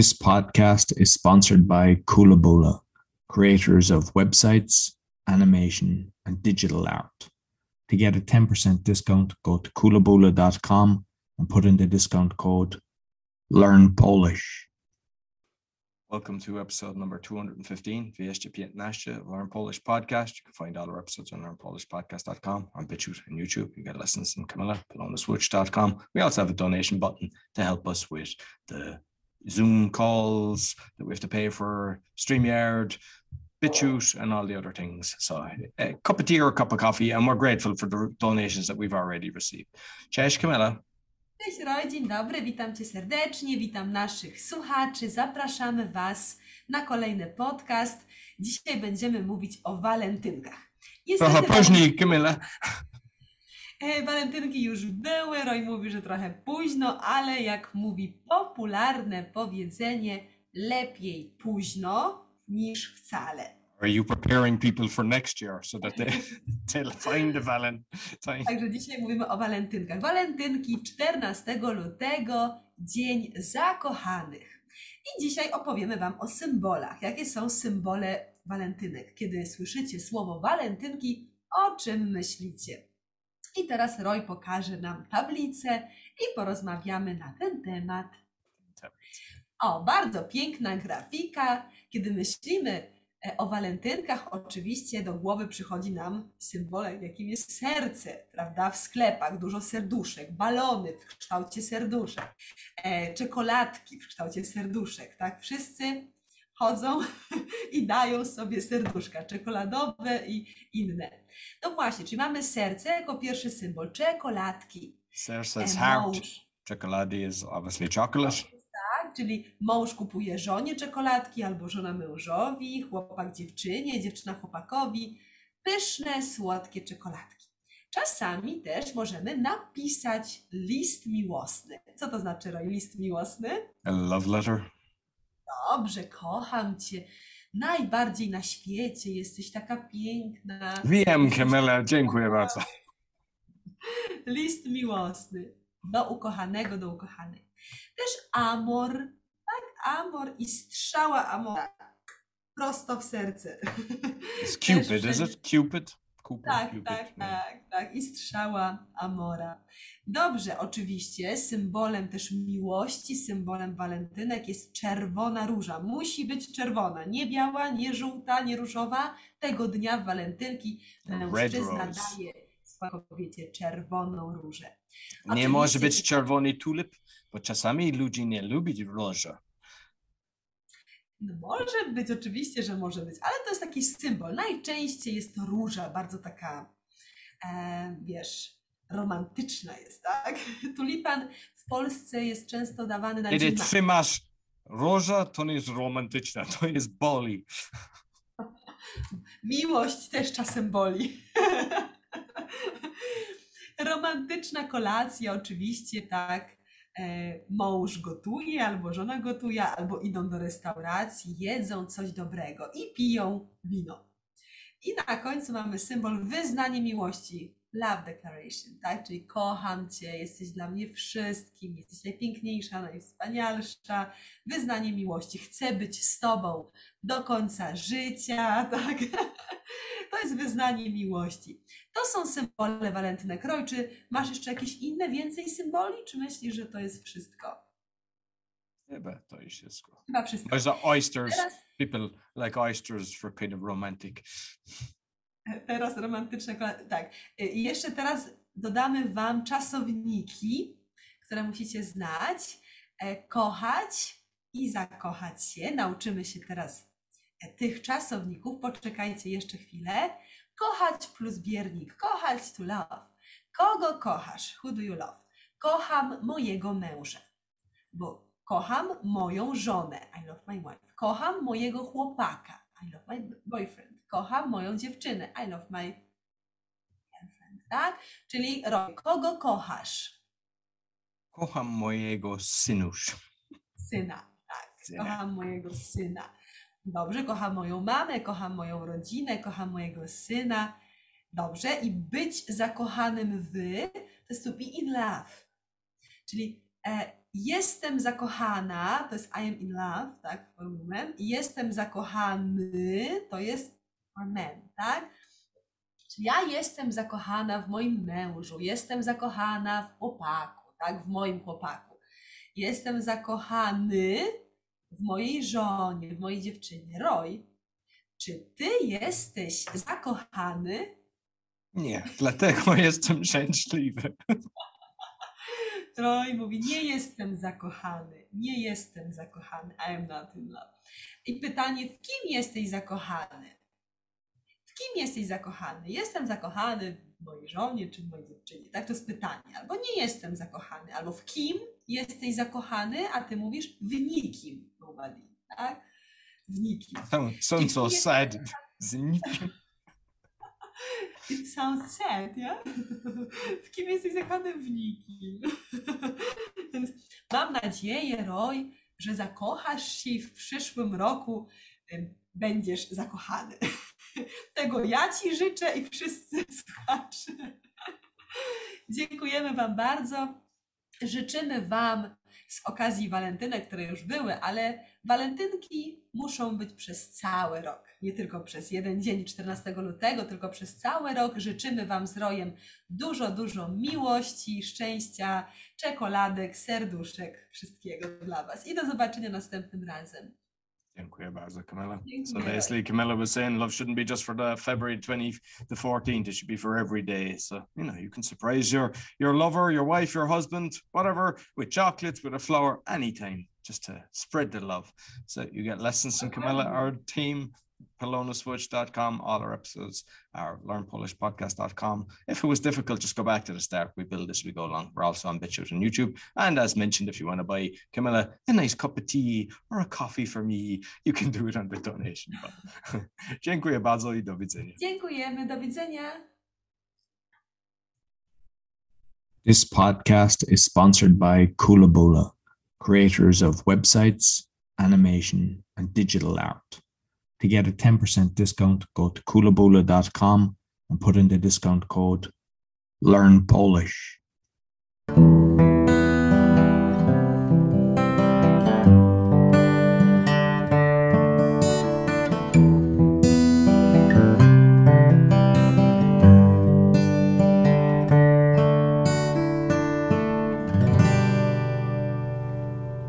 This podcast is sponsored by Kulabula, creators of websites, animation, and digital art. To get a 10% discount, go to kulabula.com and put in the discount code Learn Polish. Welcome to episode number 215 VSG 15 Learn Polish podcast. You can find all our episodes on learnpolishpodcast.com, on BitChute and YouTube. You get lessons in Camilla, polonaswitch.com. We also have a donation button to help us with the Zoom calls that we have to pay for, StreamYard, BitChute, and all the other things. So a cup of tea or a cup of coffee, and we're grateful for the donations that we've already received. Cześć Camilla. Cześć Roy, dzień dobry, witam Cię serdecznie, witam naszych słuchaczy, zapraszamy Was na kolejny podcast. Dzisiaj będziemy mówić o walentynkach. Niestety Trochę później, Camilla. E, Walentynki już były, Roy mówi, że trochę późno, ale jak mówi popularne powiedzenie, lepiej późno niż wcale. Are you preparing people for next year so that they, they'll find the Valentine? Także dzisiaj mówimy o walentynkach. Walentynki 14 lutego, Dzień Zakochanych. I dzisiaj opowiemy Wam o symbolach. Jakie są symbole walentynek? Kiedy słyszycie słowo walentynki, o czym myślicie? I teraz Roy pokaże nam tablicę i porozmawiamy na ten temat. O, bardzo piękna grafika. Kiedy myślimy e, o walentynkach, oczywiście do głowy przychodzi nam symbolem, jakim jest serce, prawda? W sklepach dużo serduszek, balony w kształcie serduszek, e, czekoladki w kształcie serduszek, tak? Wszyscy chodzą i dają sobie serduszka czekoladowe i inne. No właśnie, czyli mamy serce jako pierwszy symbol, czekoladki. Sarah E, says heart. Chocolate is obviously chocolate. tak? Czyli mąż kupuje żonie czekoladki, albo żona mężowi, chłopak dziewczynie, dziewczyna chłopakowi. Pyszne, słodkie czekoladki. Czasami też możemy napisać list miłosny. Co to znaczy, Roy, list miłosny? A love letter. Dobrze, kocham cię. Najbardziej na świecie, jesteś taka piękna. Wiem, Camilla, dziękuję bardzo. List miłosny do ukochanego, do ukochanej. Też amor, tak? Amor i strzała amora prosto w serce. It's Cupid, is it? Cupid? Tak, tak, tak, tak. I strzała amora. Dobrze, oczywiście, symbolem też miłości, symbolem walentynek jest czerwona róża. Musi być czerwona, nie biała, nie żółta, nie różowa. Tego dnia walentynki mężczyzna daje kobiecie czerwoną różę. Nie może Oczywiście być czerwony tulip, bo czasami ludzie nie lubią róża. No może być, oczywiście, że może być, ale to jest taki symbol. Najczęściej jest to róża, bardzo taka, e, wiesz, romantyczna jest, tak? Tulipan w Polsce jest często dawany na Kiedy trzymasz róża, to nie jest romantyczne, to jest boli. Miłość też czasem boli. Romantyczna kolacja, oczywiście, tak. E, mąż gotuje, albo żona gotuje, albo idą do restauracji, jedzą coś dobrego i piją wino. I na końcu mamy symbol wyznanie miłości, love declaration, tak? Czyli kocham Cię, jesteś dla mnie wszystkim, jesteś najpiękniejsza, najwspanialsza. Wyznanie miłości, chcę być z Tobą do końca życia, tak? To jest wyznanie miłości. To są symbole walentynek. Roy, czy masz jeszcze jakieś inne, więcej symboli, czy myślisz, że to jest wszystko? Chyba to jest wszystko. Chyba wszystko. There's the oysters. Teraz, People like oysters for kind of romantic. teraz romantyczne. Tak. Y, I jeszcze teraz dodamy Wam czasowniki, które musicie znać. E, Kochać i zakochać się. Nauczymy się teraz e, tych czasowników. Poczekajcie jeszcze chwilę. Kochać plus biernik. Kochać to love. Kogo kochasz? Who do you love? Kocham mojego męża. Bo kocham moją żonę. I love my wife. Kocham mojego chłopaka. I love my boyfriend. Kocham moją dziewczynę. I love my girlfriend. Tak? Czyli kogo kochasz? Kocham mojego synusz. Syna. Tak. Syna. Kocham mojego syna. Dobrze, kocham moją mamę, kocham moją rodzinę, kocham mojego syna. Dobrze, i być zakochanym w to jest to be in love. Czyli e, jestem zakochana, to jest I am in love, tak, for jestem zakochany, to jest for men, tak? Czyli ja jestem zakochana w moim mężu, jestem zakochana w chłopaku, tak, w moim chłopaku. Jestem zakochany w mojej żonie, w mojej dziewczynie. Roy, czy ty jesteś zakochany? Nie, dlatego jestem szczęśliwy. Roy mówi, nie jestem zakochany, nie jestem zakochany, I am not in love. I pytanie, w kim jesteś zakochany? W kim jesteś zakochany? Jestem zakochany w mojej żonie czy w mojej dziewczynie. Tak to jest pytanie. Albo nie jestem zakochany, albo w kim jesteś zakochany, a ty mówisz w nikim. Nobody, tak? W nikim. Sounds so sad. Z nikim. It sounds sad, ja? W kim jesteś zakochany? W nikim. Więc mam nadzieję, Roy, że zakochasz się w przyszłym roku będziesz zakochany. Tego ja Ci życzę i wszyscy słuchacze. Dziękujemy Wam bardzo. Życzymy Wam z okazji walentynek, które już były, ale walentynki muszą być przez cały rok. Nie tylko przez jeden dzień 14 lutego, tylko przez cały rok. Życzymy Wam z Rojem dużo, dużo miłości, szczęścia, czekoladek, serduszek, wszystkiego dla Was. I do zobaczenia następnym razem. Dziękuję bardzo, Camilla. So basically, Camilla was saying love shouldn't be just for the February 20, the 14th. It should be for every day. So, you know, you can surprise your your lover, your wife, your husband, whatever, with chocolates, with a flower, anytime, just to spread the love. So you get lessons from Camilla, our team, polonaswitch.com. All our episodes are learnpolishpodcast.com. If it was difficult, just go back to the start. We build as we go along. We're also on BitChute and YouTube. And as mentioned, if you want to buy Camilla a nice cup of tea or a coffee for me, you can do it on the donation button. Dziękuję bardzo i do widzenia. Dziękujemy, do widzenia. This podcast is sponsored by Coolaboola, creators of websites, animation, and digital art. To get a 10% discount, go to coolaboola.com and put in the discount code Learn Polish.